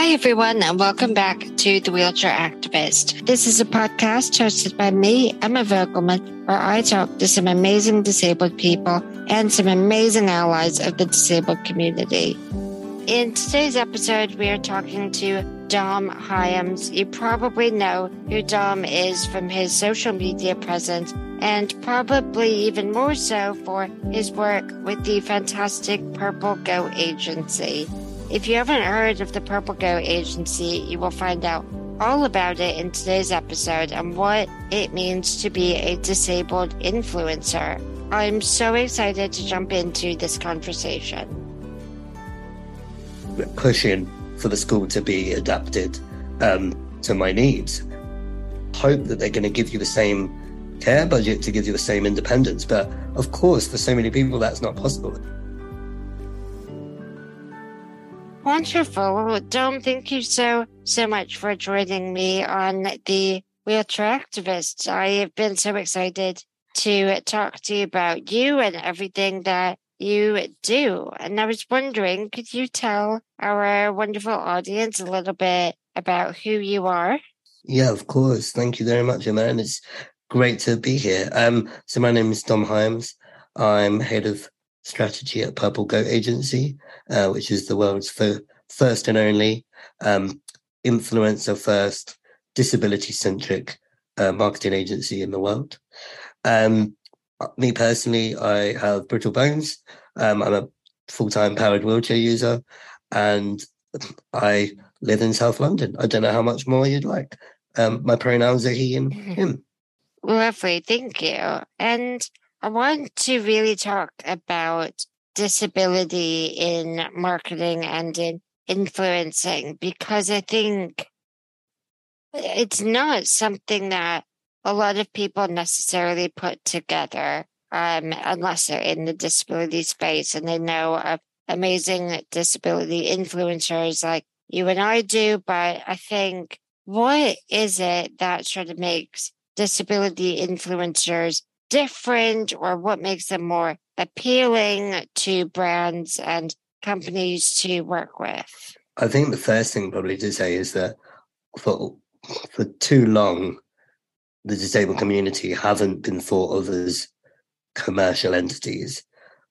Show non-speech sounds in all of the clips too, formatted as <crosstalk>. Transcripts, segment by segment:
Hi, everyone, and welcome back to The Wheelchair Activist. This is a podcast hosted by me, Emma Vogelmann, where I talk to some amazing disabled people and some amazing allies of the disabled community. In today's episode, we are talking to Dom Hyams. You probably know who Dom is from his social media presence and probably even more so for his work with the fantastic Purple Goat agency. If you haven't heard of the Purple Goat agency, you will find out all about it in today's episode and what it means to be a disabled influencer. I'm so excited to jump into this conversation. Pushing for the school to be adapted um, to my needs. Hope that they're going to give you the same care budget to give you the same independence. But of course, for so many people, that's not possible. Wonderful. Dom, thank you so, so much for joining me on the Wheelchair Activists. I have been so excited to talk to you about you and everything that you do. And I was wondering, could you tell our wonderful audience a little bit about who you are? Yeah, of course. Thank you very much, Emma. And it's great to be here. Um, so my name is Dom Hyams. I'm head of strategy at Purple Goat Agency, uh, which is the world's fir- first and only um, influencer first, disability centric uh, marketing agency in the world. Um, me personally, I have brittle bones. Um, I'm a full time powered wheelchair user and I live in South London. I don't know how much more you'd like. Um, my pronouns are he and him. Lovely, thank you. And I want to really talk about disability in marketing and in influencing because I think it's not something that a lot of people necessarily put together um, unless they're in the disability space and they know of amazing disability influencers like you and I do. But I think what is it that sort of makes disability influencers different or what makes them more appealing to brands and companies to work with? I think the first thing probably to say is that for for too long, the disabled community haven't been thought of as commercial entities.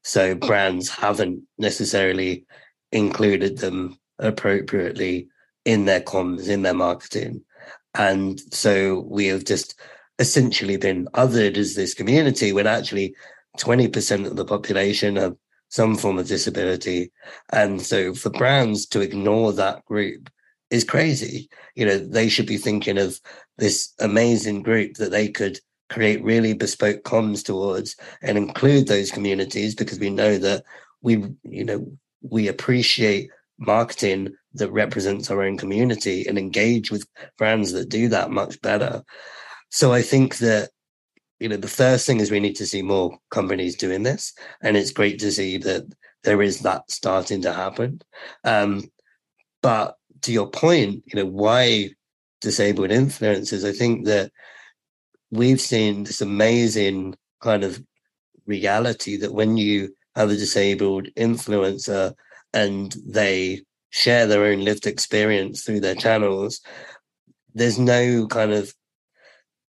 So mm. brands haven't necessarily included them appropriately in their comms, in their marketing. And so we have just essentially been othered as this community when actually 20% of the population have some form of disability. And so for brands to ignore that group is crazy. You know, they should be thinking of this amazing group that they could create really bespoke comms towards and include those communities because we know that we, you know, we appreciate marketing that represents our own community and engage with brands that do that much better. So I think that you know the first thing is we need to see more companies doing this, and it's great to see that there is that starting to happen. Um, but to your point, you know why disabled influencers? I think that we've seen this amazing kind of reality that when you have a disabled influencer and they share their own lived experience through their channels, there's no kind of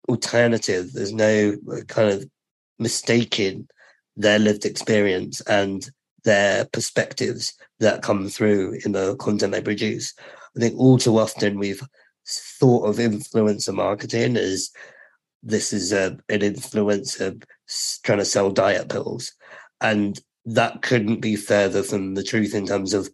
alternative. There's no uh, kind of mistaking their lived experience and their perspectives that come through in the content they produce. I think all too often we've thought of influencer marketing as this is a, an influencer trying to sell diet pills. And that couldn't be further from the truth in terms of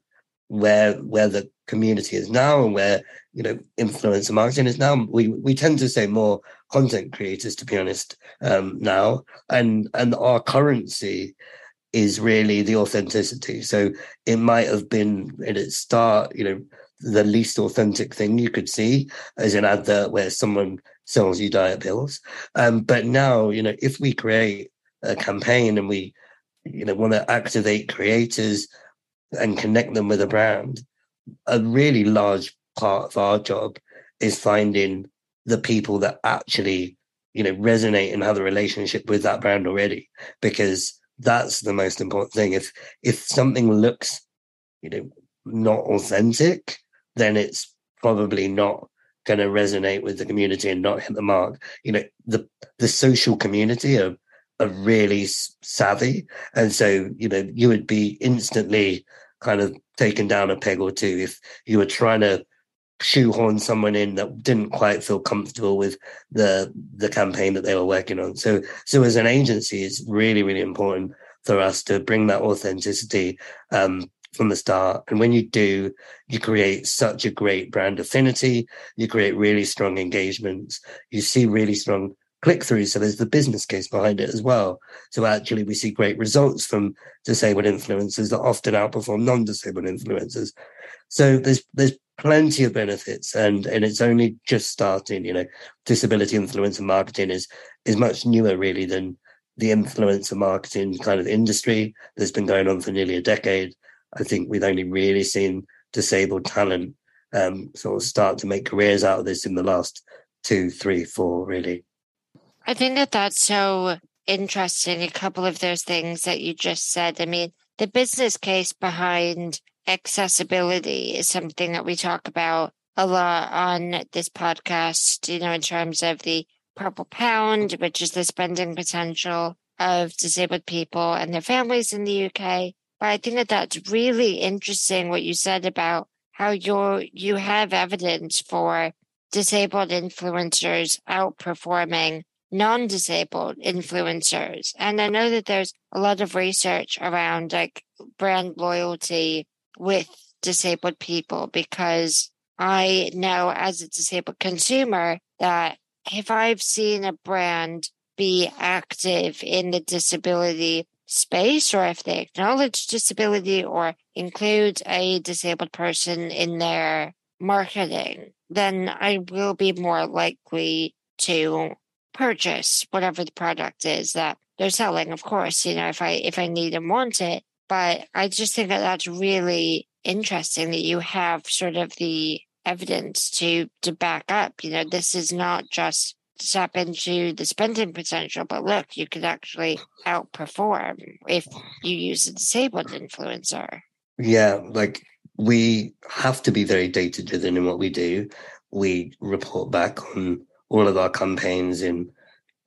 where where the community is now and where you know influencer marketing is now we we tend to say more content creators to be honest um now. And and our currency is really the authenticity. So it might have been at its start you know the least authentic thing you could see as an advert where someone sells you diet pills. Um but now you know if we create a campaign and we you know want to activate creators and connect them with a brand, a really large part of our job is finding the people that actually, you know, resonate and have a relationship with that brand already, because that's the most important thing. If if something looks, you know, not authentic, then it's probably not going to resonate with the community and not hit the mark. You know, the the social community are are really savvy, and so you know you would be instantly kind of taken down a peg or two if you were trying to shoehorn someone in that didn't quite feel comfortable with the the campaign that they were working on. So so as an agency, it's really really important for us to bring that authenticity um, from the start. And when you do, you create such a great brand affinity. You create really strong engagements. You see really strong click through. So there's the business case behind it as well. So actually, we see great results from disabled influencers that often outperform non-disabled influencers. So there's there's plenty of benefits, and and it's only just starting. You know, disability influencer marketing is is much newer really than the influence influencer marketing kind of industry that's been going on for nearly a decade. I think we've only really seen disabled talent um, sort of start to make careers out of this in the last two, three, four, really. I think that that's so interesting. A couple of those things that you just said. I mean, the business case behind accessibility is something that we talk about a lot on this podcast, you know, in terms of the purple pound, which is the spending potential of disabled people and their families in the UK. But I think that that's really interesting what you said about how you're, you have evidence for disabled influencers outperforming non-disabled influencers. And I know that there's a lot of research around like brand loyalty with disabled people because I know as a disabled consumer that if I've seen a brand be active in the disability space or if they acknowledge disability or include a disabled person in their marketing, then I will be more likely to purchase whatever the product is that they're selling. Of course, you know, if I if I need and want it, but I just think that that's really interesting that you have sort of the evidence to to back up. You know, this is not just tap into the spending potential, but look, you could actually outperform if you use a disabled influencer. Yeah, like we have to be very data driven in what we do. We report back on all of our campaigns in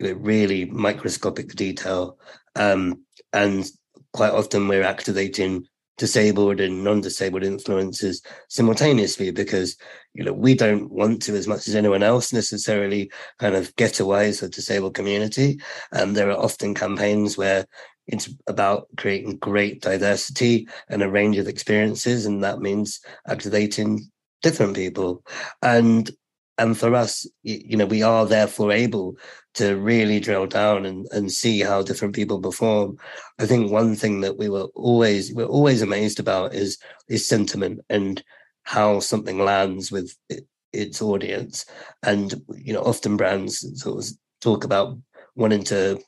really microscopic detail. Um, and quite often we're activating disabled and non-disabled influencers simultaneously because you know we don't want to as much as anyone else necessarily kind of get away as a disabled community. And there are often campaigns where it's about creating great diversity and a range of experiences and that means activating different people. And and for us you know we are therefore able to really drill down and, and see how different people perform. I think one thing that we were always we're always amazed about is is sentiment and how something lands with it, its audience. And you know, often brands sort of talk about wanting to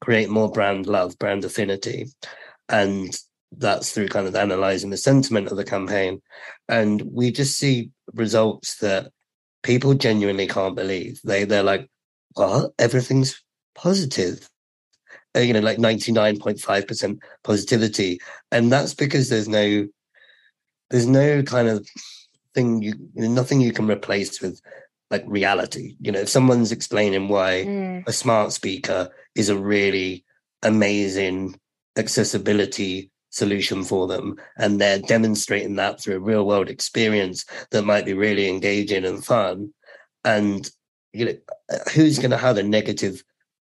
create more brand love, brand affinity, and that's through kind of analyzing the sentiment of the campaign. And we just see results that people genuinely can't believe. They they're like, well, everything's positive. Uh, you know, like 99.5% positivity. And that's because there's no, there's no kind of thing you, nothing you can replace with like reality. You know, if someone's explaining why mm. a smart speaker is a really amazing accessibility solution for them. And they're demonstrating that through a real world experience that might be really engaging and fun. And you know who's going to have a negative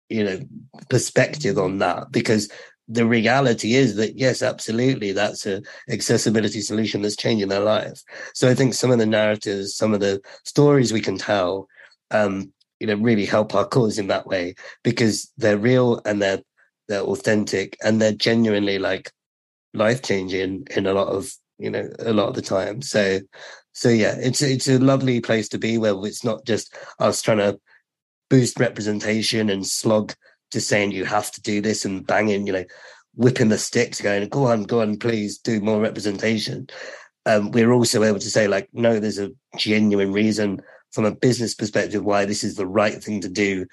you know perspective on that? Because the reality is that yes absolutely that's a accessibility solution that's changing their life. So i think some of the narratives some of the stories we can tell um you know really help our cause in that way because they're real and they're they're authentic and they're genuinely like life changing in a lot of you know a lot of the time so so yeah, it's it's a lovely place to be where it's not just us trying to boost representation and slog to saying you have to do this and banging, you know, whipping the sticks, going, go on, go on, please do more representation. Um, we're also able to say, like, no, there's a genuine reason from a business perspective why this is the right thing to do,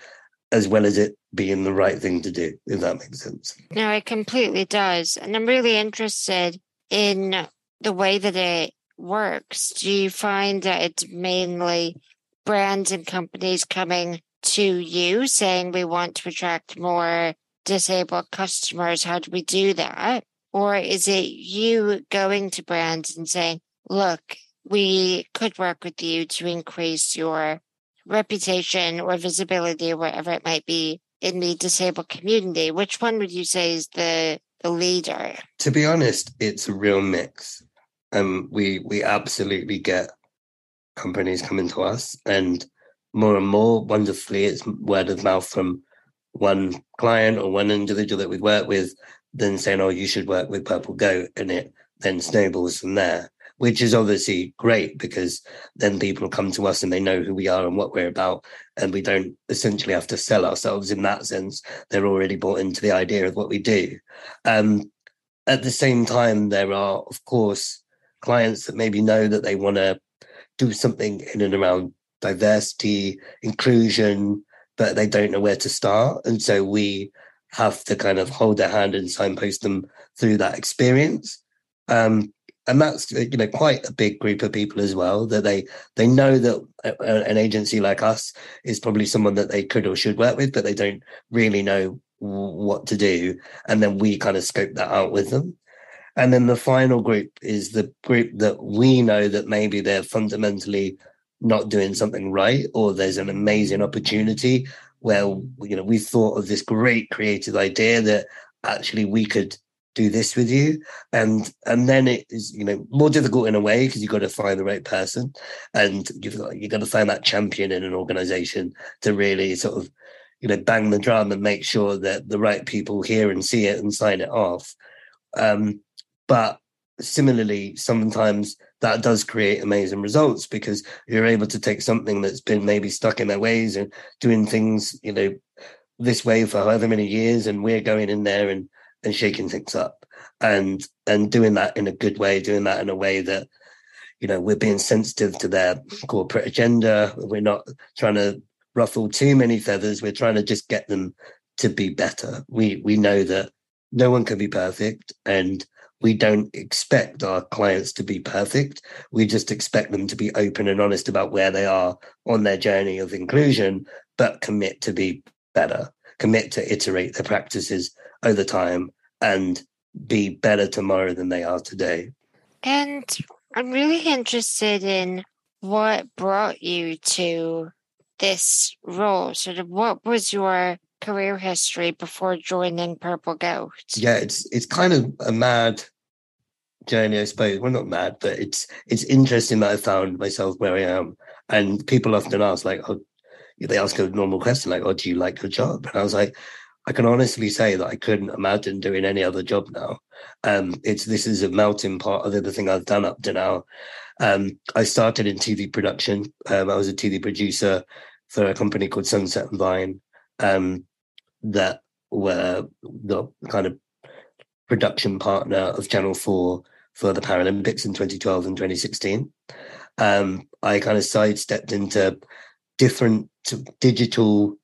as well as it being the right thing to do, if that makes sense. No, it completely does. And I'm really interested in the way that it works? Do you find that it's mainly brands and companies coming to you saying we want to attract more disabled customers? How do we do that? Or is it you going to brands and saying, look, we could work with you to increase your reputation or visibility or whatever it might be in the disabled community? Which one would you say is the, the leader? To be honest, it's a real mix. Um, we we absolutely get companies coming to us, and more and more, wonderfully, it's word of mouth from one client or one individual that we work with, then saying, "Oh, you should work with Purple Goat," and it then snowballs from there which is obviously great because then people come to us and they know who we are and what we're about. And we don't essentially have to sell ourselves in that sense. They're already bought into the idea of what we do. Um, at the same time, there are, of course, clients that maybe know that they want to do something in and around diversity, inclusion, but they don't know where to start. And so we have to kind of hold their hand and signpost them through that experience. Um, and that's you know quite a big group of people as well that they they know that a, an agency like us is probably someone that they could or should work with but they don't really know what to do. And then we kind of scope that out with them. And then the final group is the group that we know that maybe they're fundamentally not doing something right or there's an amazing opportunity where you know we thought of this great creative idea that actually we could do this with you. And and then it is you know more difficult in a way because you've got to find the right person. And you've got you've got to find that champion in an organization to really sort of you know bang the drum and make sure that the right people hear and see it and sign it off. Um, but similarly sometimes that does create amazing results because you're able to take something that's been maybe stuck in their ways and doing things you know this way for however many years and we're going in there and and shaking things up and and doing that in a good way, doing that in a way that you know we're being sensitive to their corporate agenda. We're not trying to ruffle too many feathers. We're trying to just get them to be better. We we know that no one can be perfect and we don't expect our clients to be perfect. We just expect them to be open and honest about where they are on their journey of inclusion, but commit to be better, commit to iterate their practices over time and be better tomorrow than they are today. And I'm really interested in what brought you to this role. Sort of what was your career history before joining Purple Goat? Yeah, it's it's kind of a mad journey, I suppose. Well, not mad, but it's it's interesting that I found myself where I am. And people often ask, like, oh, they ask a normal question, like, "Oh, do you like your job?" And I was like, I can honestly say that I couldn't imagine doing any other job now. Um, it's this is a melting pot of everything I've done up to now. Um, I started in TV production. Um, I was a TV producer for a company called Sunset and Vine um, that were the kind of production partner of Channel 4 for the Paralympics in 2012 and 2016. Um, I kind of sidestepped into different digital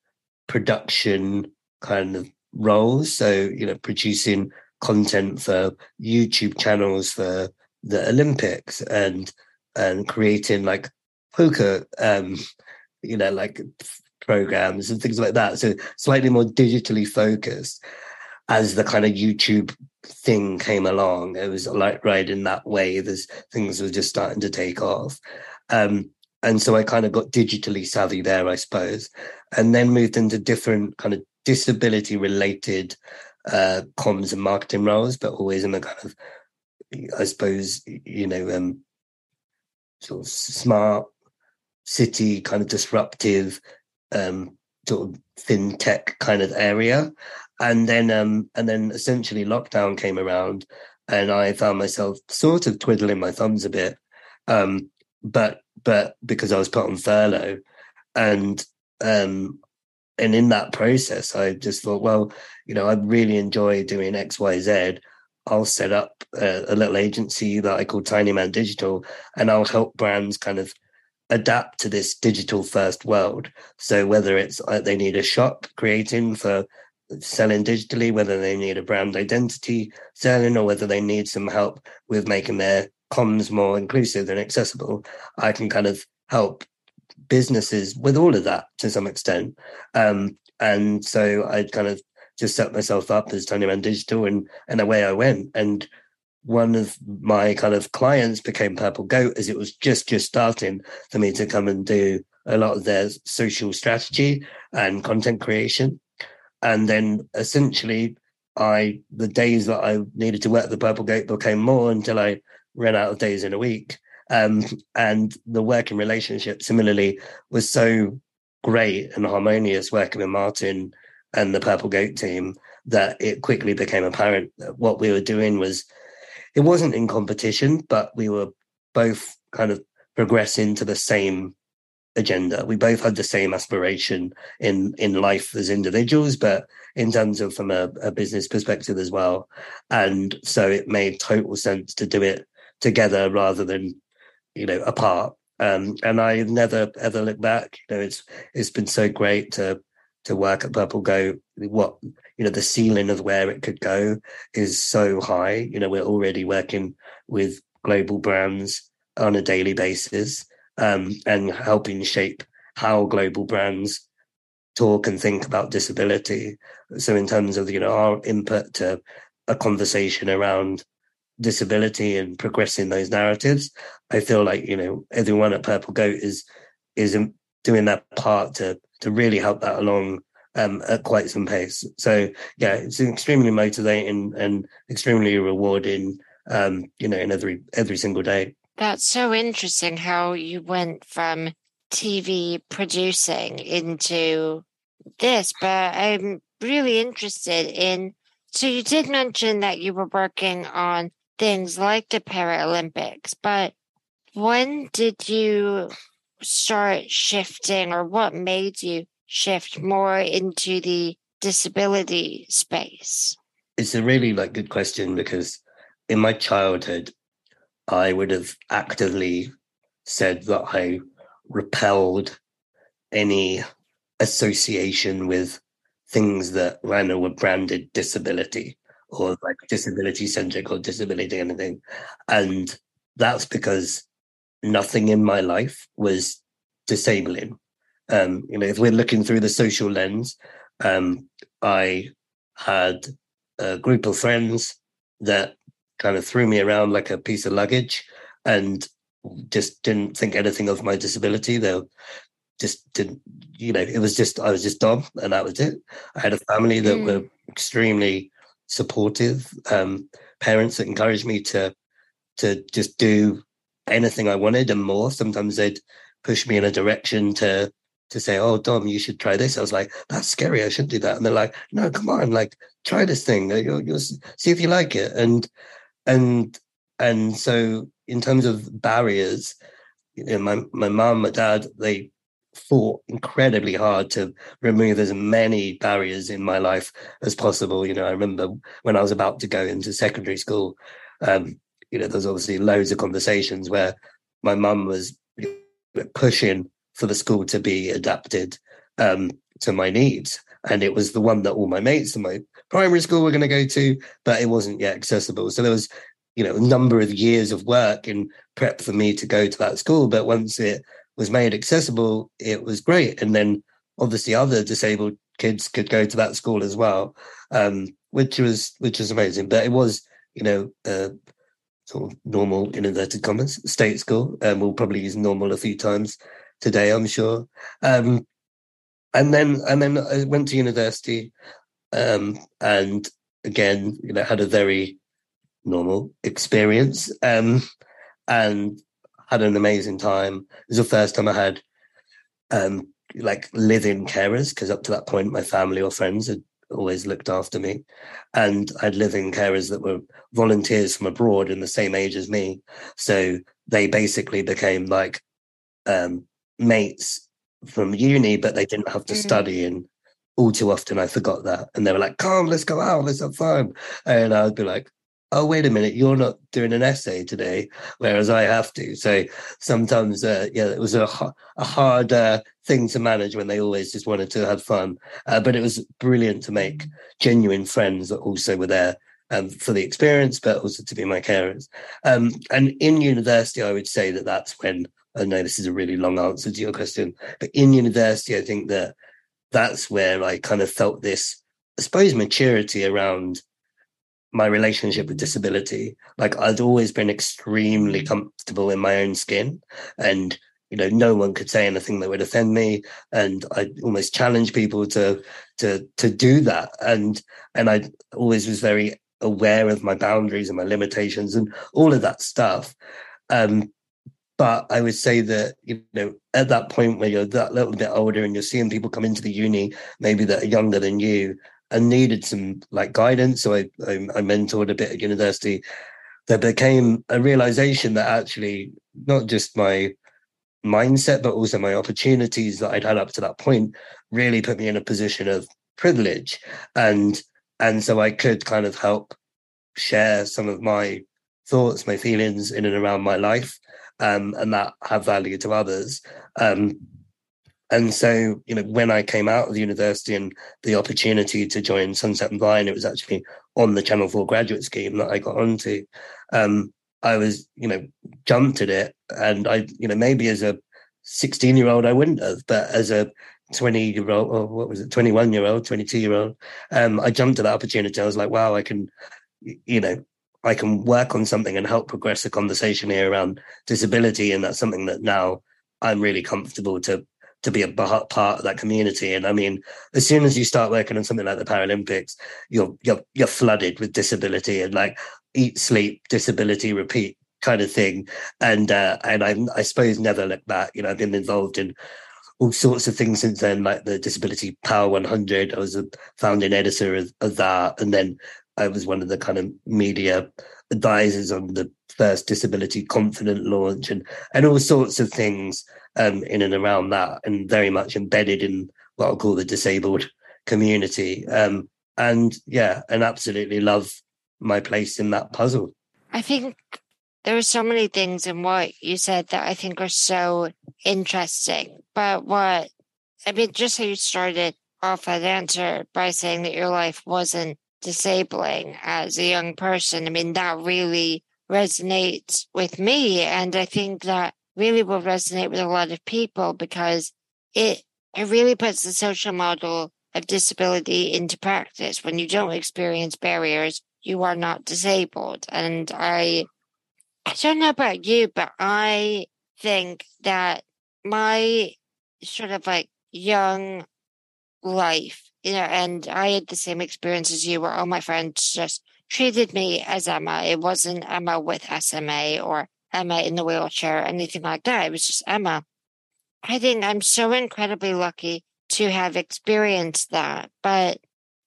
production kind of roles. So, you know, producing content for YouTube channels for the Olympics and and creating like poker um, you know, like programs and things like that. So slightly more digitally focused as the kind of YouTube thing came along. It was like right in that way. There's things were just starting to take off. Um, and so I kind of got digitally savvy there, I suppose, and then moved into different kind of disability related uh, comms and marketing roles, but always in a kind of, I suppose, you know, um, sort of smart city, kind of disruptive, um, sort of fintech kind of area. And then, um, and then essentially lockdown came around, and I found myself sort of twiddling my thumbs a bit, um, but but because I was put on furlough, and um, and in that process, I just thought, well, you know, I really enjoy doing X, Y, Z. I'll set up a, a, little agency that I call Tiny Man Digital, and I'll help brands kind of adapt to this digital first world. So whether it's uh, they need a shop creating for selling digitally, whether they need a brand identity selling, or whether they need some help with making their comms more inclusive and accessible, I can kind of help businesses with all of that to some extent. Um, and so I kind of just set myself up as Tiny Man Digital and, and away I went. And one of my kind of clients became Purple Goat as it was just just starting for me to come and do a lot of their social strategy and content creation. And then essentially I the days that I needed to work the Purple Goat became more until I ran out of days in a week. Um, and the working relationship similarly was so great and harmonious working with Martin and the Purple Goat team that it quickly became apparent that what we were doing was it wasn't in competition, but we were both kind of progressing to the same agenda. We both had the same aspiration in in life as individuals, but in terms of from a, a business perspective as well. And so it made total sense to do it together rather than you know apart. Um, and I never ever look back. You know, it's it's been so great to to work at Purple Goat. What you know, the ceiling of where it could go is so high. You know, we're already working with global brands on a daily basis um, and helping shape how global brands talk and think about disability. So, in terms of you know our input to a conversation around disability and progressing those narratives, I feel like you know everyone at Purple Goat is is doing that part to to really help that along um, at quite some pace. So yeah, it's extremely motivating and extremely rewarding. Um, you know, in every every single day. That's so interesting how you went from TV producing into this, but I'm really interested in. So you did mention that you were working on things like the Paralympics, but when did you start shifting or what made you shift more into the disability space? It's a really like good question because in my childhood, I would have actively said that I repelled any association with things that or were branded disability or like disability centric or disability anything. And that's because nothing in my life was disabling. Um, you know, if we're looking through the social lens, um, I had a group of friends that kind of threw me around like a piece of luggage and just didn't think anything of my disability. They just didn't, you know, it was just, I was just Dom and that was it. I had a family that mm. were extremely supportive, um, parents that encouraged me to, to just do anything I wanted and more. Sometimes they'd push me in a direction to, to say, "Oh, Dom, you should try this." I was like, "That's scary. I shouldn't do that." And they're like, "No, come on, like try this thing. You'll, you'll see if you like it." And and and so in terms of barriers, you know, my my mom, my dad, they fought incredibly hard to remove as many barriers in my life as possible. You know, I remember when I was about to go into secondary school, um, you know, there's obviously loads of conversations where my mum was pushing for the school to be adapted um, to my needs. And it was the one that all my mates in my primary school were going to go to, but it wasn't yet accessible. So there was, you know, a number of years of work in prep for me to go to that school. But once it was made accessible, it was great. And then obviously other disabled kids could go to that school as well, um, which was which was amazing. But it was, you know, sort of normal in inverted commas state school. And um, we'll probably use normal a few times today, I'm sure. Um, and then and then I went to university, um, and again, you know, had a very normal experience, um, and had an amazing time. It was the first time I had um, like live-in carers because up to that point, my family or friends had always looked after me, and I had live-in carers that were volunteers from abroad in the same age as me, so they basically became like um, mates from uni, but they didn't have to mm. study. And all too often I forgot that. And they were like, come, let's go out, let's have fun. And I'd be like, oh, wait a minute, you're not doing an essay today, whereas I have to. So sometimes, uh, yeah, it was a, a hard uh, thing to manage when they always just wanted to have fun. Uh, but it was brilliant to make genuine friends that also were there um, for the experience, but also to be my carers. Um, and in university, I would say that that's when I know this is a really long answer to your question, but in university, I think that that's where I kind of felt this, I suppose, maturity around my relationship with disability. Like I'd always been extremely mm. comfortable in my own skin and you know no one could say anything that would offend me and i almost challenge people to to to do that and and i always was very aware of my boundaries and my limitations and all of that stuff um but i would say that you know at that point where you're that little bit older and you're seeing people come into the uni maybe that are younger than you and needed some like guidance so i i, I mentored a bit at university there became a realization that actually not just my mindset, but also my opportunities that I'd had up to that point really put me in a position of privilege. And and so I could kind of help share some of my thoughts, my feelings in and around my life, um, and that have value to others. Um, and so, you know, when I came out of the university and the opportunity to join Sunset and Vine, it was actually on the Channel 4 graduate scheme that I got onto. Um, I was, you know, jumped at it. And I, you know, maybe as a 16 year old, I wouldn't have, but as a 20 year old, or what was it, 21 year old, 22 year old, um, I jumped at that opportunity. I was like, wow, I can, you know, I can work on something and help progress the conversation here around disability. And that's something that now I'm really comfortable to to be a part of that community. And I mean, as soon as you start working on something like the Paralympics, you're you're you're flooded with disability and like eat, sleep, disability, repeat kind of thing. And uh, and I I suppose never look back. You know, I've been involved in all sorts of things since then, like the Disability Power 100. I was a founding editor of, of that, and then I was one of the kind of media advisors on the first disability confident launch and and all sorts of things um, in and around that, and very much embedded in what I'll call the disabled community. Um, and yeah, and absolutely love my place in that puzzle. I think there are so many things in what you said that I think are so interesting. But what I mean, just how you started off that answer by saying that your life wasn't disabling as a young person, I mean, that really resonates with me. And I think that really will resonate with a lot of people because it it really puts the social model of disability into practice. When you don't experience barriers, you are not disabled. And I, I don't know about you, but I think that my sort of like young life, you know, and I had the same experience as you where all my friends just treated me as Emma. It wasn't Emma with SMA or Emma in the wheelchair, anything like that. It was just Emma. I think I'm so incredibly lucky to have experienced that. But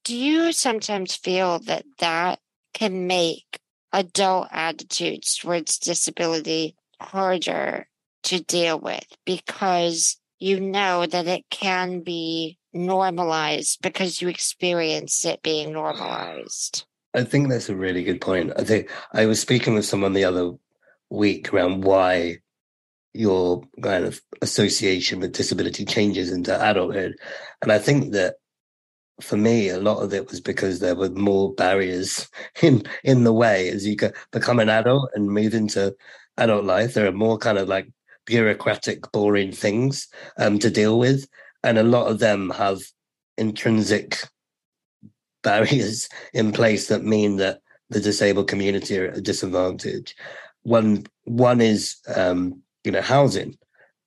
do you sometimes feel that that can make adult attitudes towards disability harder to deal with because you know that it can be normalized because you experience it being normalized. I think that's a really good point. I think I was speaking with someone the other week around why your kind of association with disability changes into adulthood. And I think that for me, a lot of it was because there were more barriers <laughs> in in the way as you become an adult and move into adult life. There are more kind of like bureaucratic, boring things um, to deal with, and a lot of them have intrinsic barriers in place that mean that the disabled community are at a disadvantage. One one is um, you know housing.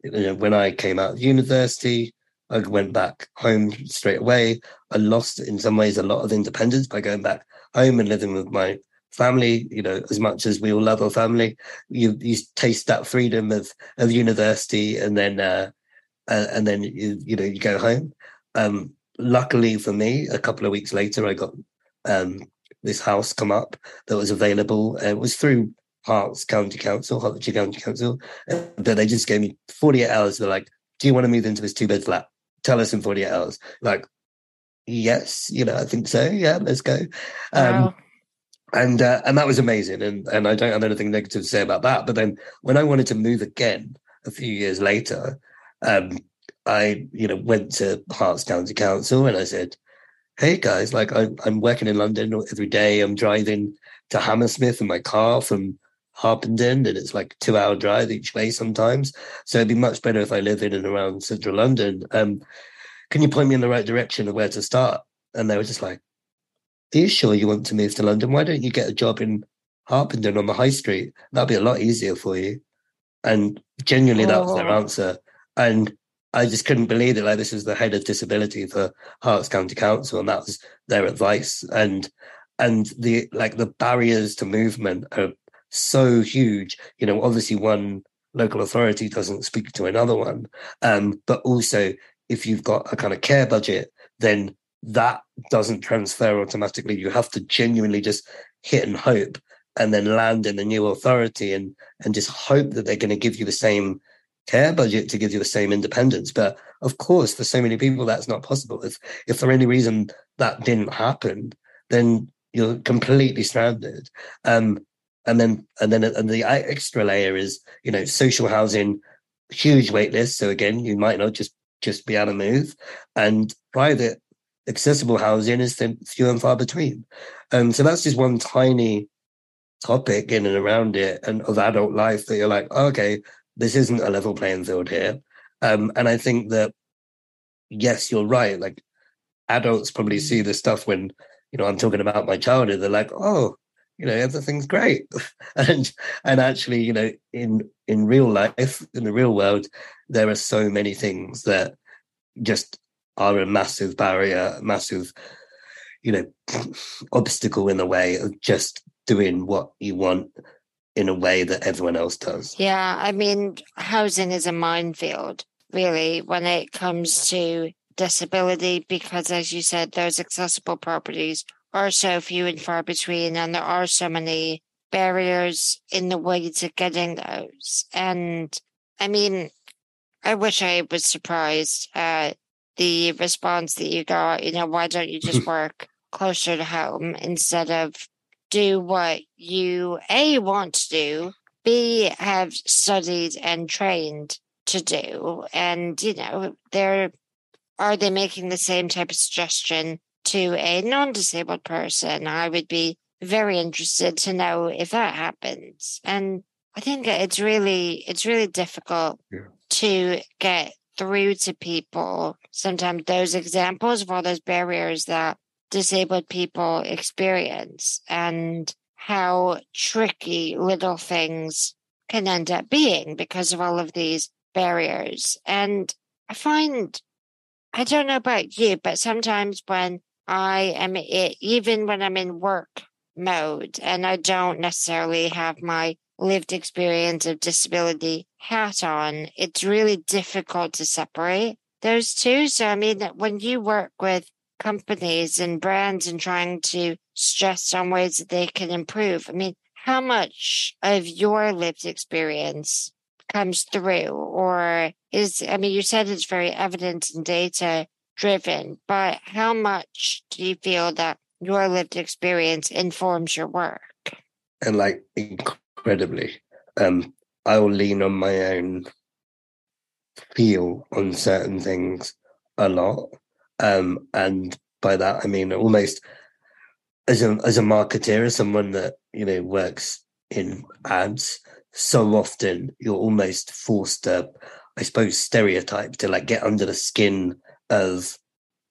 You know, when I came out of university, I went back home straight away. I lost, in some ways, a lot of independence by going back home and living with my family. You know, as much as we all love our family, you you taste that freedom of of university, and then uh, uh, and then you you know you go home. Um, luckily for me, a couple of weeks later, I got um, this house come up that was available. it was through Herts County Council, Hertfordshire County Council, but they just gave me 48 hours. They're like, "Do you want to move into this two bed flat?" tell us in 48 hours. Like, yes, you know, I think so. Yeah, let's go. Um, wow. And uh, and that was amazing. And and I don't have anything negative to say about that. But then when I wanted to move again a few years later, um, I you know went to Herts County Council and I said, hey guys, like I, I'm working in London every day. I'm driving to Hammersmith in my car from Harpenden, and it's like a two hour drive each way sometimes. So it'd be much better if I live in and around central London. Um, can you point me in the right direction of where to start? And they were just like, Are you sure you want to move to London? Why don't you get a job in Harpenden on the high street? That'd be a lot easier for you. And genuinely, that was their oh. answer. And I just couldn't believe it. Like this was the head of disability for Herts County Council, and that was their advice. And and the like the barriers to movement are so huge. You know, obviously one local authority doesn't speak to another one, um, but also if you've got a kind of care budget, then that doesn't transfer automatically. You have to genuinely just hit and hope and then land in the new authority and and just hope that they're going to give you the same care budget to give you the same independence. But of course, for so many people, that's not possible. If if for any reason that didn't happen, then you're completely stranded. Um, and then and then and the extra layer is you know social housing, huge wait list. So again, you might not just just be able to move, and private accessible housing is few and far between. Um, so that's just one tiny topic in and around it and of adult life that you're like, oh, okay, this isn't a level playing field here. Um, and I think that yes, you're right. Like adults probably see this stuff when you know I'm talking about my childhood. They're like, oh, you know, everything's great, <laughs> and and actually, you know, in in real life, in the real world, there are so many things that just are a massive barrier, massive, you know, <sniffs> obstacle in the way of just doing what you want in a way that everyone else does. Yeah, I mean, housing is a minefield, really, when it comes to disability, because as you said, those accessible properties are so few and far between, and there are so many barriers in the way to getting those. And I mean, I wish I was surprised at the response that you got. You know, why don't you just <laughs> work closer to home instead of do what you A want to do, B have studied and trained to do. And, you know, they're are they making the same type of suggestion to a non-disabled person? I would be very interested to know if that happens. And I think it's really it's really difficult yeah. to get through to people sometimes those examples of all those barriers that disabled people experience and how tricky little things can end up being because of all of these barriers. And I find, I don't know about you, but sometimes when I am, even when I'm in work mode and I don't necessarily have my lived experience of disability hat on, it's really difficult to separate those two. So, I mean, that when you work with companies and brands and trying to stress on ways that they can improve. I mean, how much of your lived experience comes through or is, I mean, you said it's very evidence and data driven, but how much do you feel that your lived experience informs your work? And like incredibly, um, I will lean on my own feel on certain things a lot. Um, and by that, I mean almost as a as a marketer, as someone that you know works in ads, so often you're almost forced to, I suppose, stereotype to like get under the skin of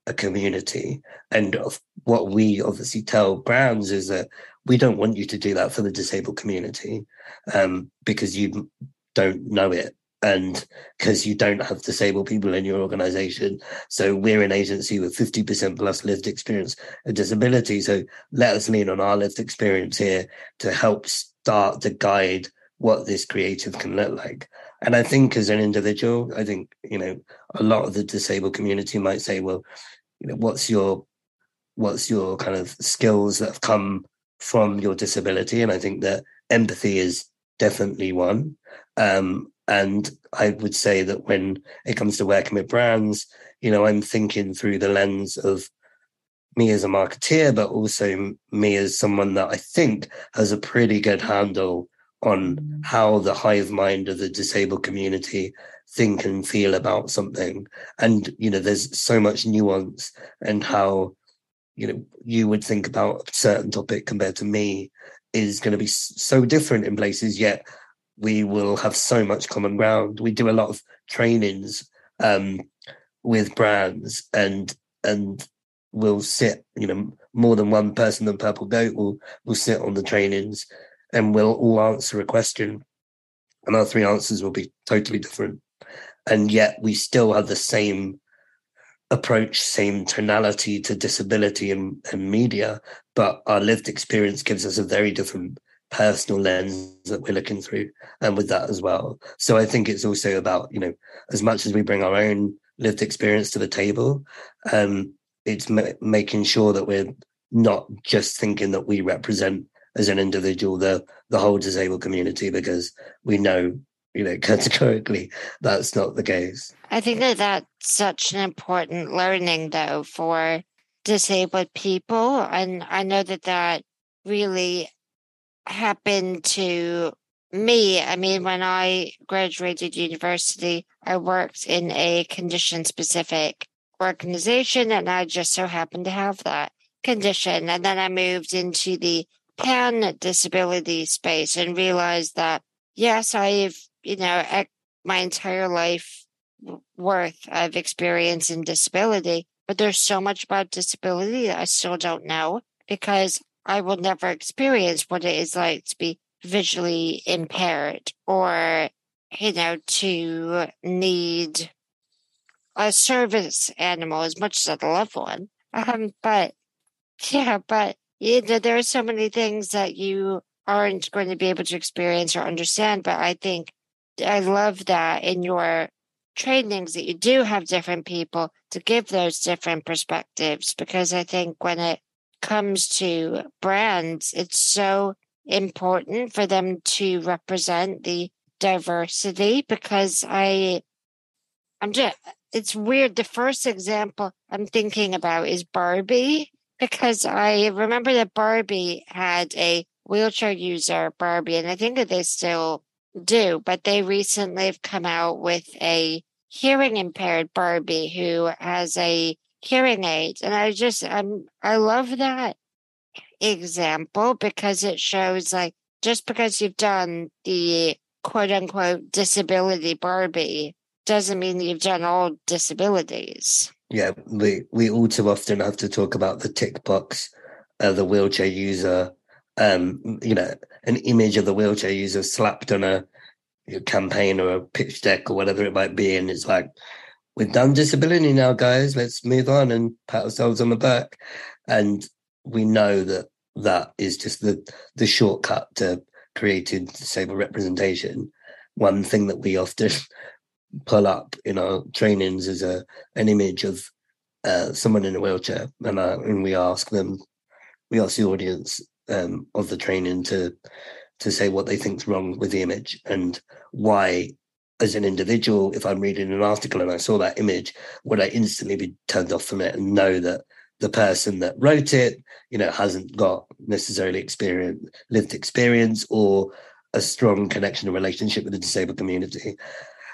a community. And of what we obviously tell brands is that we don't want you to do that for the disabled community um, because you don't know it and because you don't have disabled people in your organization. So we're an agency with 50% plus lived experience of disability. So let us lean on our lived experience here to help start to guide what this creative can look like. And I think as an individual, I think, you know, a lot of the disabled community might say, well, you know, what's your what's your kind of skills that have come from your disability? And I think that empathy is definitely one. Um, and I would say that when it comes to working with brands, you know, I'm thinking through the lens of me as a marketeer, but also me as someone that I think has a pretty good handle on mm. how the hive mind of the disabled community think and feel about something. And, you know, there's so much nuance and how you know you would think about a certain topic compared to me is going to be so different in places yet we will have so much common ground. We do a lot of trainings um, with brands and and we'll sit you know more than one person than purple goat will will sit on the trainings and we'll all answer a question and our three answers will be totally different. And yet we still have the same approach, same tonality to disability and, and media, but our lived experience gives us a very different personal lens that we're looking through and with that as well so i think it's also about you know as much as we bring our own lived experience to the table um it's ma- making sure that we're not just thinking that we represent as an individual the the whole disabled community because we know you know, <laughs> categorically, that's not the case. I think that that's such an important learning, though, for disabled people. And I know that that really happened to me. I mean, when I graduated university, I worked in a condition specific organization, and I just so happened to have that condition. And then I moved into the pan disability space and realized that, yes, I've you know, my entire life worth of experience in disability. But there's so much about disability that I still don't know because I will never experience what it is like to be visually impaired or, you know, to need a service animal as much as a loved one. Um, but yeah, but you know, there are so many things that you aren't going to be able to experience or understand. But I think I love that in your trainings that you do have different people to give those different perspectives because I think when it comes to brands, it's so important for them to represent the diversity because I, I'm just, it's weird. The first example I'm thinking about is Barbie because I remember that Barbie had a wheelchair user, Barbie, and I think that they still do, but they recently have come out with a hearing impaired Barbie who has a hearing aids. And I just, I'm, I love that example because it shows like just because you've done the quote unquote disability Barbie doesn't mean you've done all disabilities. Yeah, we, we all too often have to talk about the tick box, uh, the wheelchair user um, you know, an image of the wheelchair user slapped on a, campaign or a pitch deck or whatever it might be, and it's like, we've done disability now, guys. Let's move on and pat ourselves on the back. And we know that that is just the the shortcut to creating disabled representation. One thing that we often <laughs> pull up in our trainings is a an image of uh, someone in a wheelchair, and, uh, and we ask them, we ask the audience, um, of the training to to say what they think's wrong with the image and why as an individual if i'm reading an article and i saw that image would i instantly be turned off from it and know that the person that wrote it you know hasn't got necessarily experience lived experience or a strong connection and relationship with the disabled community?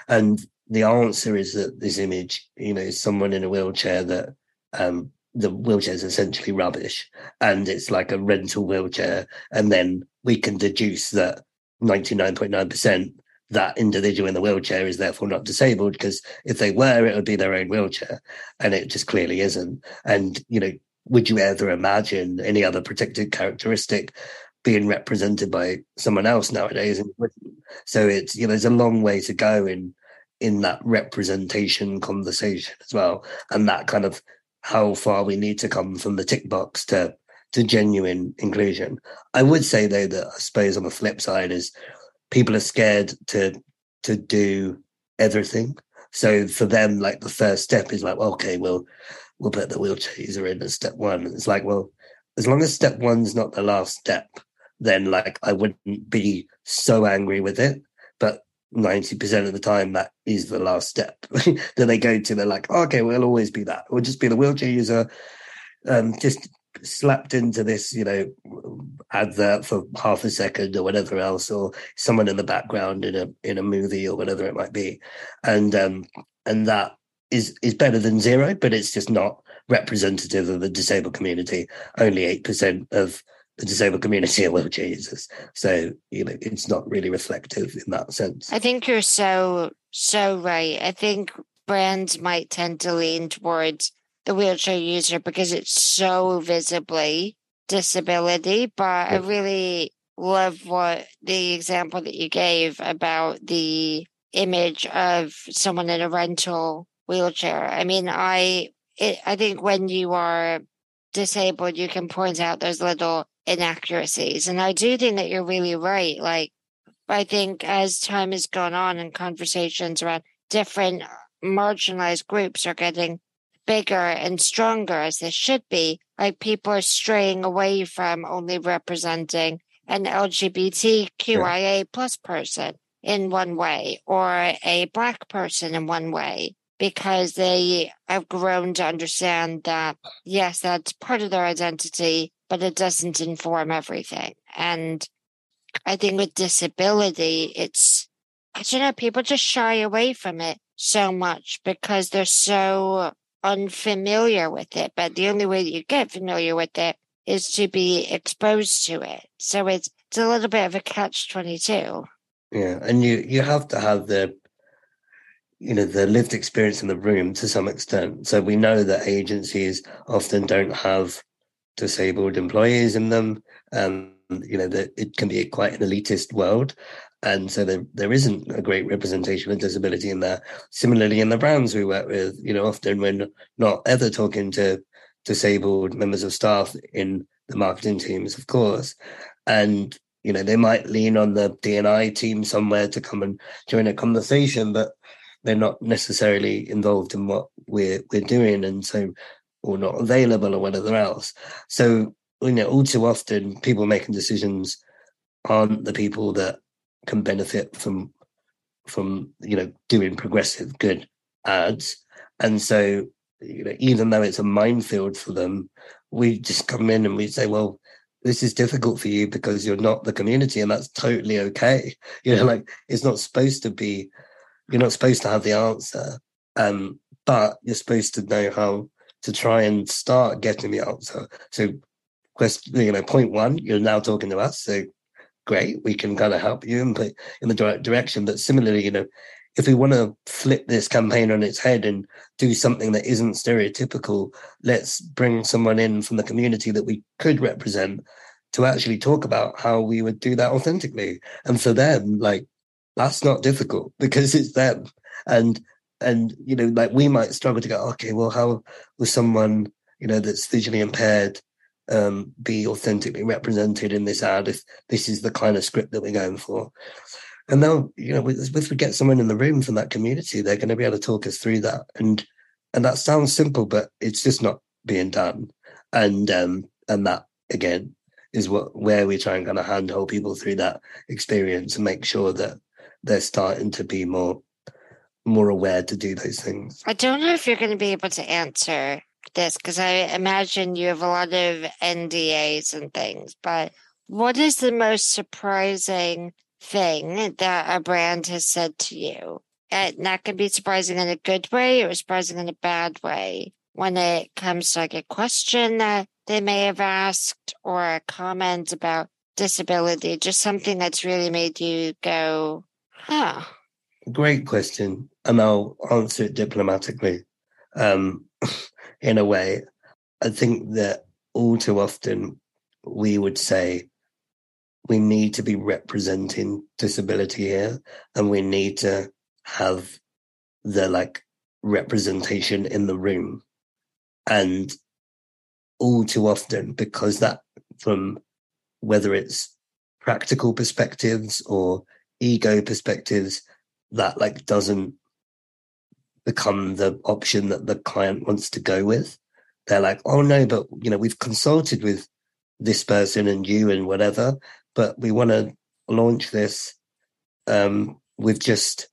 And the answer is that this image you know is someone in a wheelchair that um, the wheelchair is essentially rubbish and it's like a rental wheelchair. And then we can deduce that 99.9% that individual in the wheelchair is therefore not disabled because if they were it would be their own wheelchair and it just clearly isn't. And you know would you ever imagine any other protected characteristic being represented by someone else nowadays? So it's you know there's a long way to go in in that representation conversation as well and that kind of how far we need to come from the tick box to to genuine inclusion. I would say though that I suppose on the flip side is people are scared to to do everything. So for them, like the first step is like, well, okay, well, we'll put the wheelchair user in as step one. And it's like, well, as long as step one's not the last step, then like I wouldn't be so angry with it. But 90% of the time that is the last step <laughs> that they go to they're like okay we'll always be that we'll just be the wheelchair user um, just slapped into this you know advert for half a second or whatever else or someone in the background in a in a movie or whatever it might be and um and that is is better than zero but it's just not representative of the disabled community. Only 8% of the disabled community are wheelchair users. So, you know, it's not really reflective in that sense. I think you're so, so right. I think brands might tend to lean towards the wheelchair user because it's so visibly disability. But I really love what the example that you gave about the image of someone in a rental wheelchair. I mean, I it, I think when you are disabled, you can point out those little inaccuracies, and I do think that you're really right. Like, I think as time has gone on and conversations around different marginalized groups are getting bigger and stronger as they should be, like people are straying away from only representing an LGBTQIA plus person in one way or a black person in one way because they have grown to understand that yes that's part of their identity but it doesn't inform everything. And i think with disability it's i don't know people just shy away from it so much because they're so unfamiliar with it but the only way you get familiar with it is to be exposed to it. So it's it's a little bit of a catch 22 yeah and you you have to have the you know the lived experience in the room to some extent. So we know that agencies often don't have disabled employees in them um you know that it can be quite an elitist world and so there, there isn't a great representation of disability in there similarly in the brands we work with you know often we're not ever talking to disabled members of staff in the marketing teams of course and you know they might lean on the dni team somewhere to come and join a conversation but they're not necessarily involved in what we're we're doing, and so or not available or whatever else. So you know, all too often, people making decisions aren't the people that can benefit from from you know doing progressive good ads, and so you know, even though it's a minefield for them, we just come in and we say, well, this is difficult for you because you're not the community and that's totally okay you know like it's not supposed to be you're not supposed to have the answer, um, but you're supposed to know how to try and start getting the answer. So, question, you know, point one, you're now talking to us, so great, we can kind of help you and put in the direction. But similarly, you know, if we want to flip this campaign on its head and do something that isn't stereotypical, let's bring someone in from the community that we could represent to actually talk about how we would do that authentically. And for them, like that's not difficult <laughs> because it's them and and you know like we might struggle to go okay well how will someone you know that's visually impaired um be authentically represented in this ad if this is the kind of script that we're going for. And now you know with we get someone in the room from that community they're going to be able to talk us through that. And and that sounds simple but it's just not being done. And um and that again is what where we try and kind of handhold people through that experience and make sure that they're starting to be more more aware to do those things. I don't know if you're going to be able to answer this because I imagine you have a lot of NDAs and things, but what is the most surprising thing that a brand has said to you? And that can be surprising in a good way or surprising in a bad way when it comes to like a question that they may have asked or a comment about disability, just something that's really made you go, Huh. Great question. And I'll answer it diplomatically. Um, in a way, I think that all too often we would say we need to be representing disability here and we need to have the like representation in the room. And all too often, because that from whether it's practical perspectives or ego perspectives that like doesn't become the option that the client wants to go with. They're like oh no but you know we've consulted with this person and you and whatever but we want to launch this um with just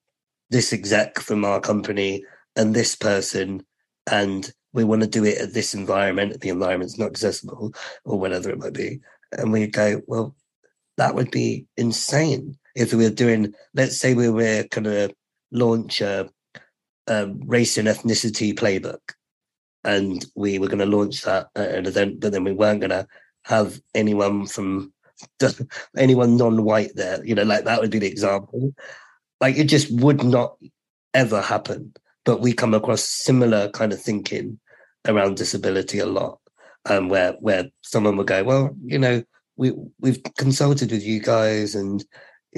this exec from our company and this person and we want to do it at this environment the environment's not accessible or whatever it might be. And we go well that would be insane if we were doing, let's say we were going to launch a, a race and ethnicity playbook, and we were going to launch that at an event, but then we weren't going to have anyone from <laughs> anyone non-white there. You know, like that would be the example. Like it just would not ever happen. But we come across similar kind of thinking around disability a lot, um, where where someone would go, well, you know, we we've consulted with you guys and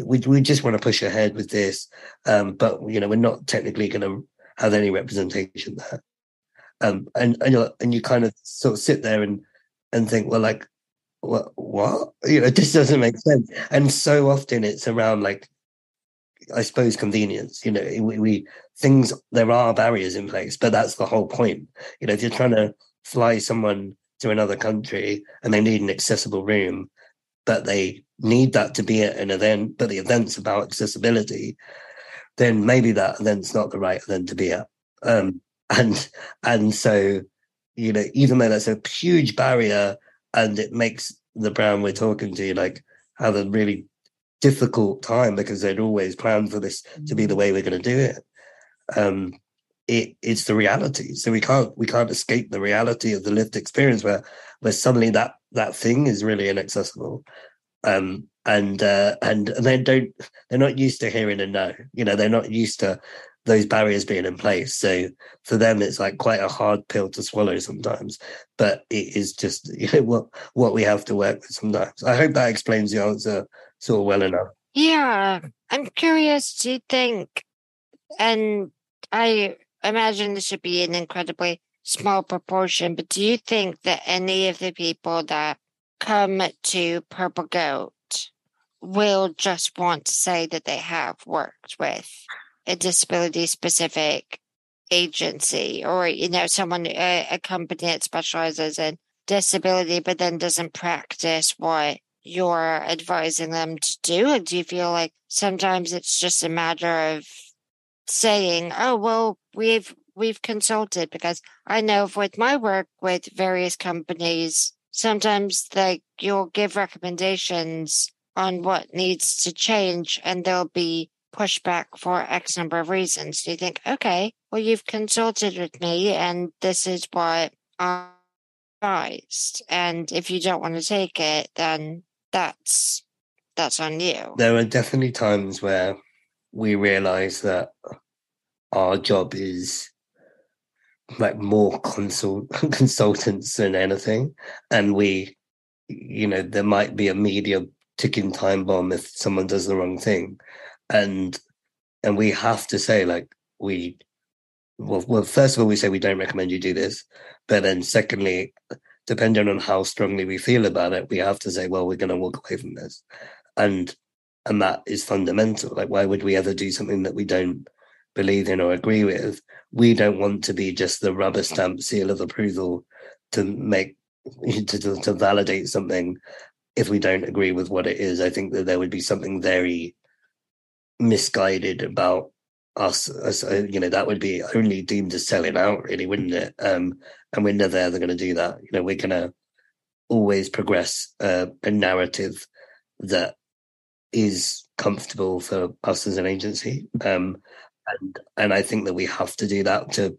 we we just want to push ahead with this, um, but you know, we're not technically going to have any representation there. Um, and and you and you kind of sort of sit there and and think, well, like, what, what? You know, <laughs> this doesn't make sense. And so often it's around like, I suppose, convenience. You know, we, we things there are barriers in place, but that's the whole point. You know, if you're trying to fly someone to another country and they need an accessible room, but they need that to be at an event, but the event's about accessibility, then maybe that event's not the right then to be at. Um, and and so you know even though that's a huge barrier and it makes the brand we're talking to like have a really difficult time because they'd always planned for this to be the way we're going to do it um it it's the reality. So we can't we can't escape the reality of the lived experience where where suddenly that that thing is really inaccessible. Um and uh and, they don't they're not used to hearing a no you know they're not used to those barriers being in place. So for them, it's like quite a hard pill to swallow sometimes. But it is just <laughs> you know what what we have to work with sometimes. I hope that explains the answer sort of well enough. Yeah, I'm curious. Do you think, and I imagine this should be an incredibly small proportion, but do you think that any of the people that come to Purple Goat will just want to say that they have worked with a disability specific agency or you know someone a, a, company that specializes in disability but then doesn't practice what you're advising them to do? And do you feel like sometimes it's just a matter of saying oh well we've we've consulted because i know with my work with various companies sometimes like you'll give recommendations on what needs to change and there'll be pushback for X number of reasons. You think, okay, well, you've consulted with me and this is what I advised. And if you don't want to take it, then that's that's on you. There are definitely times where we realize that our job is like more consult <laughs> consultants than anything. And we, you know, there might be a media ticking time bomb if someone does the wrong thing. And and we have to say like we well, well first of all we say we don't recommend you do this. But then secondly depending on how strongly we feel about it we have to say well we're going to walk away from this. And and that is fundamental. Like why would we ever do something that we don't believe in or agree with? We don't want to be just the rubber stamp seal of approval to make <laughs> to, to validate something if we don't agree with what it is i think that there would be something very misguided about us as uh, you know that would be only deemed as selling out really wouldn't it? Um and we're never ever going to do that. You know we're going to always progress uh, a narrative that is comfortable for us as an agency. Um and and i think that we have to do that to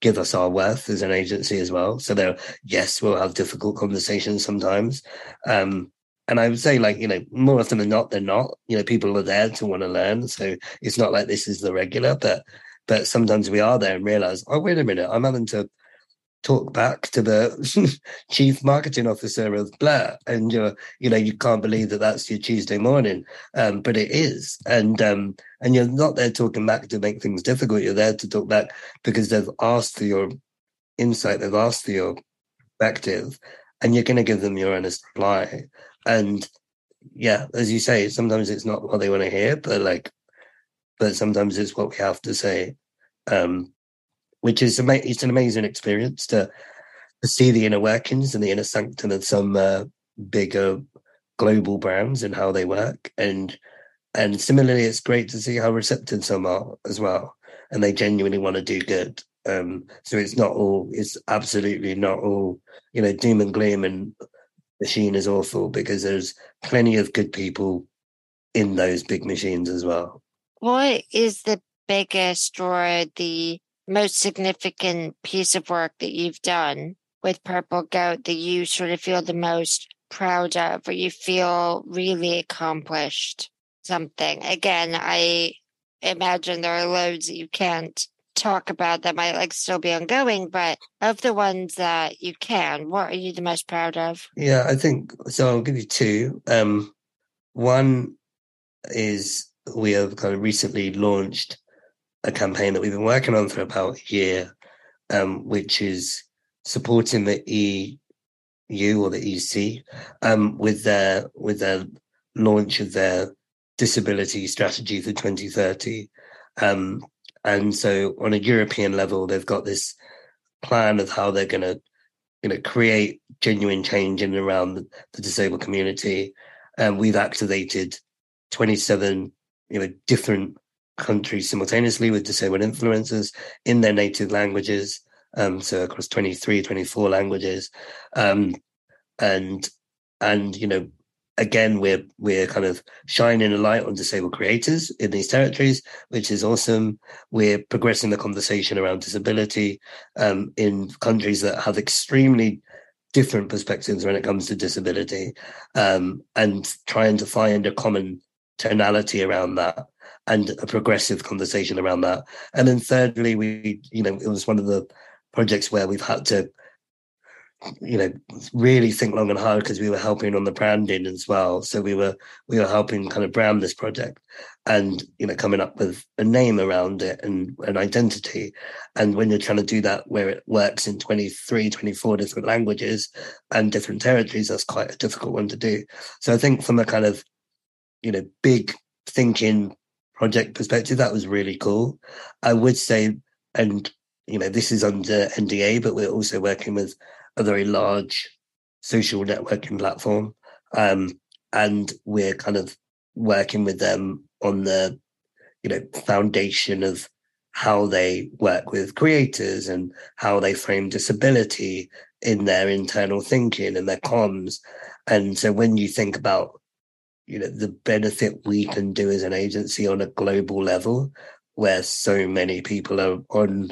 give us our worth as an agency as well. So there yes we'll have difficult conversations sometimes. Um and I would say, like, you know, more often than not, they're not. You know, people are there to want to learn. So it's not like this is the regular, but but sometimes we are there and realize, oh, wait a minute, I'm having to talk back to the <laughs> chief marketing officer of Blair, and you're, you know, you can't believe that that's your Tuesday morning, um, but it is, and um, and you're not there talking back to make things difficult. You're there to talk back because they've asked for your insight, they've asked for your perspective, and you're going to give them your honest reply. And yeah, as you say, sometimes it's not what they want to hear, but like, but sometimes it's what we have to say. Um, which is ama- it's an amazing experience to to see the inner workings and the inner sanctum of some uh, bigger global brands and how they work and and similarly it's great to see how receptive some are as well and they genuinely want to do good um so it's not all it's absolutely not all you know doom and gloom and machine is awful because there's plenty of good people in those big machines as well. What is the biggest or the most significant piece of work that you've done with Purple Goat that you sort of feel the most proud of or you feel really accomplished something? Again, I imagine there are loads that you can't talk about that might like still be ongoing, but of the ones that you can, what are you the most proud of? Yeah, I think so. I'll give you two. Um, one is we have kind of recently launched a campaign that we've been working on for about a year, um, which is supporting the EU or the EC um, with their with their launch of their disability strategy for 2030. Um, and so on a European level, they've got this plan of how they're going to, you know, create genuine change in and around the, the disabled community. And we've activated 27, you know, different countries simultaneously with disabled influencers in their native languages. Um, so across 23, 24 languages. Um, and, and, you know, again, we're we're kind of shining a light on disabled creators in these territories, which is awesome. We're progressing the conversation around disability um, in countries that have extremely different perspectives when it comes to disability, um, and trying to find a common tonality around that and a progressive conversation around that. And then thirdly, we you know it was one of the projects where we've had to you know really think long and hard because we were helping on the branding as well. So we were we were helping kind of brand this project and you know coming up with a name around it and an identity. And when you're trying to do that where it works in 23 24 different languages and different territories that's quite a difficult one to do. So i think from a kind of you know big thinking project perspective that was really cool. I would say and you know this is under nda but we're also working with a very large social networking platform. Um, and we're kind of working with them on the, you know, foundation of how they work with creators and how they frame disability in their internal thinking and their comms. And so when you think about, you know, the benefit we can do as an agency on a global level, where so many people are on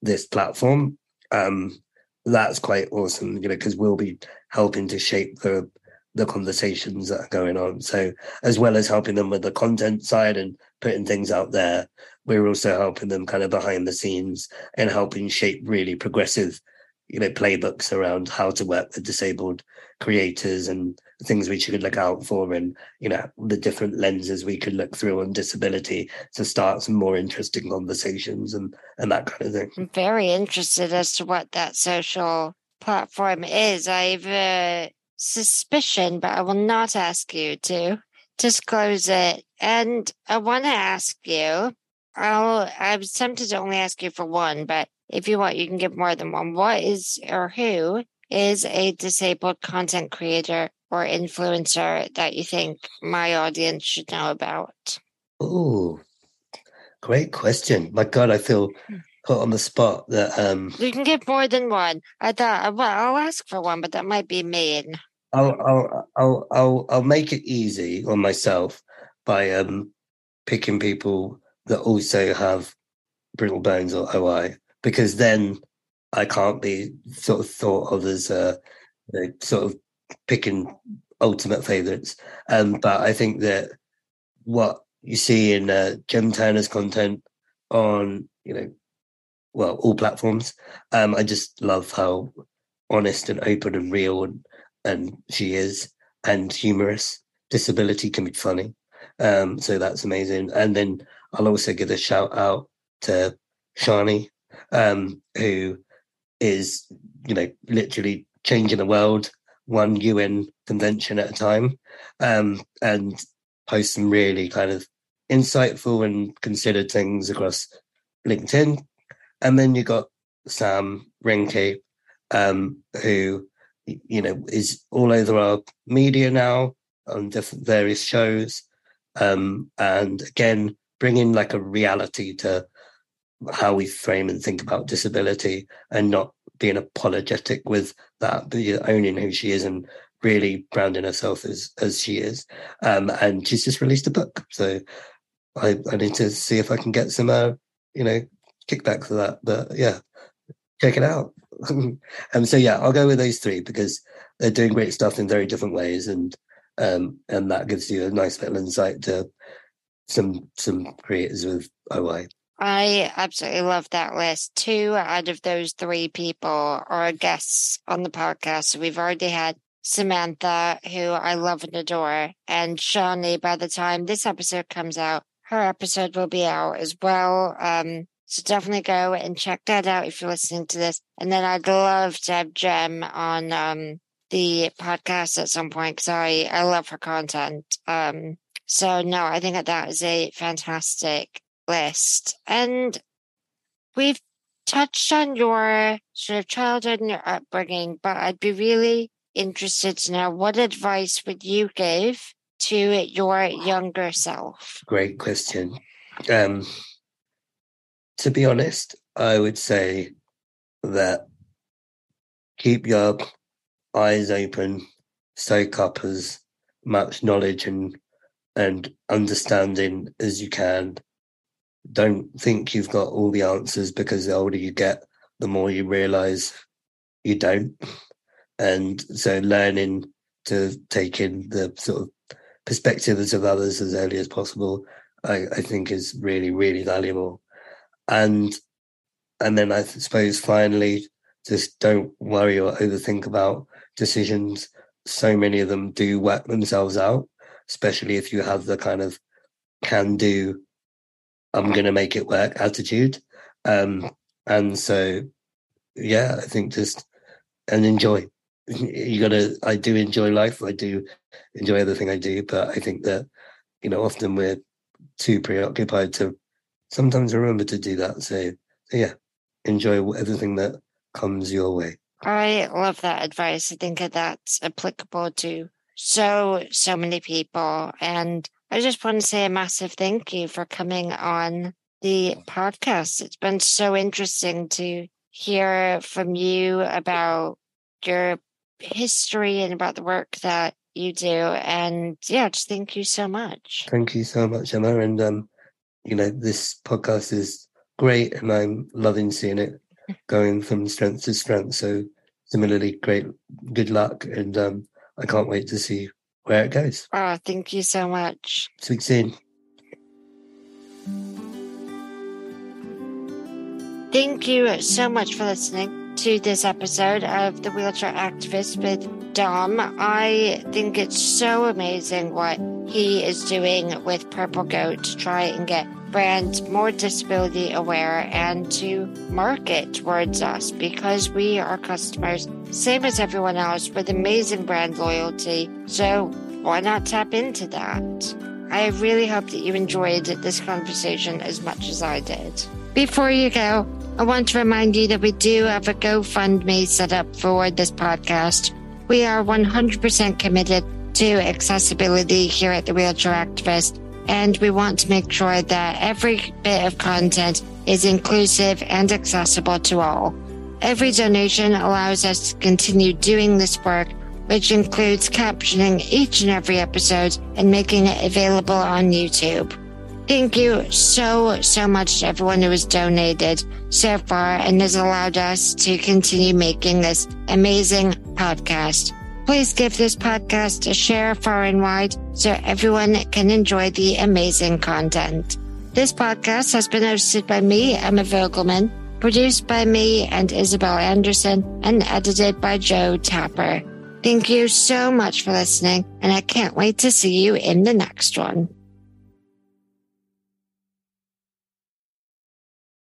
this platform, um, that's quite awesome, you know, because we'll be helping to shape the the conversations that are going on. So as well as helping them with the content side and putting things out there, we're also helping them kind of behind the scenes and helping shape really progressive, you know, playbooks around how to work with disabled creators and things we should look out for and you know the different lenses we could look through on disability to start some more interesting conversations and and that kind of thing. I'm very interested as to what that social platform is. I've a suspicion but i will not ask you to disclose it. And i want to ask you i'll i was tempted to only ask you for one but if you want you can give more than one. What is or who is a disabled content creator or influencer that you think my audience should know about? Oh, great question. My God, I feel hmm. put on the spot that um you can give more than one. I thought well, I'll ask for one, but that might be mean. I'll I'll I'll I'll, I'll make it easy on myself by um picking people that also have brittle bones or OI because then I can't be sort of thought of as a you know, sort of picking ultimate favourites. Um, but I think that what you see in uh, Jem Turner's content on, you know, well, all platforms, um, I just love how honest and open and real and, and she is and humorous. Disability can be funny. Um, so that's amazing. And then I'll also give a shout out to Shani, um, who is, you know, literally changing the world one UN convention at a time, um, and post some really kind of insightful and considered things across LinkedIn. And then you got Sam Renke, um, who you know is all over our media now on different various shows, um, and again bringing like a reality to how we frame and think about disability, and not being apologetic with that, but owning who she is and really branding herself as as she is. Um, and she's just released a book, so I, I need to see if I can get some, uh, you know, kickback for that. But yeah, check it out. <laughs> um, so yeah, I'll go with those three because they're doing great stuff in very different ways, and um, and that gives you a nice little insight to some some creators with OI. I absolutely love that list. Two out of those three people are guests on the podcast. We've already had Samantha, who I love and adore, and Shani. By the time this episode comes out, her episode will be out as well. Um, so definitely go and check that out if you're listening to this. And then I'd love to have Jem on um, the podcast at some point because I, I love her content. Um, so no, I think that that is a fantastic list. And we've touched on your sort of childhood and your upbringing, but I'd be really interested to know what advice would you give to your younger self? Great question. Um, to be honest, I would say that keep your eyes open, soak up as much knowledge and and understanding as you can. Don't think you've got all the answers because the older you get, the more you realize you don't. And so learning to take in the sort of perspectives of others as early as possible, I, I think is really, really valuable and and then I suppose finally just don't worry or overthink about decisions. So many of them do work themselves out, especially if you have the kind of can do, I'm going to make it work attitude. Um, and so, yeah, I think just and enjoy. You gotta. I do enjoy life. I do enjoy everything I do, but I think that you know often we're too preoccupied to sometimes remember to do that. So, so yeah, enjoy everything that comes your way. I love that advice. I think that that's applicable to so, so many people. And I just want to say a massive thank you for coming on the podcast. It's been so interesting to hear from you about your history and about the work that you do. And yeah, just thank you so much. Thank you so much, Emma. And um, you know, this podcast is great and I'm loving seeing it going from strength to strength. So similarly, great, good luck. And um, I can't wait to see where it goes. Oh, thank you so much. Speak soon. Thank you so much for listening to this episode of The Wheelchair Activist with Dom. I think it's so amazing what he is doing with Purple Goat to try and get brands more disability aware and to market towards us because we are customers, same as everyone else, with amazing brand loyalty. So why not tap into that? I really hope that you enjoyed this conversation as much as I did. Before you go, I want to remind you that we do have a GoFundMe set up for this podcast. We are 100% committed to accessibility here at the Wheelchair Activist, and we want to make sure that every bit of content is inclusive and accessible to all. Every donation allows us to continue doing this work, which includes captioning each and every episode and making it available on YouTube. Thank you so, so much to everyone who has donated so far and has allowed us to continue making this amazing podcast. Please give this podcast a share far and wide so everyone can enjoy the amazing content. This podcast has been hosted by me, Emma Vogelmann, produced by me and Isabel Anderson, and edited by Joe Tapper. Thank you so much for listening, and I can't wait to see you in the next one.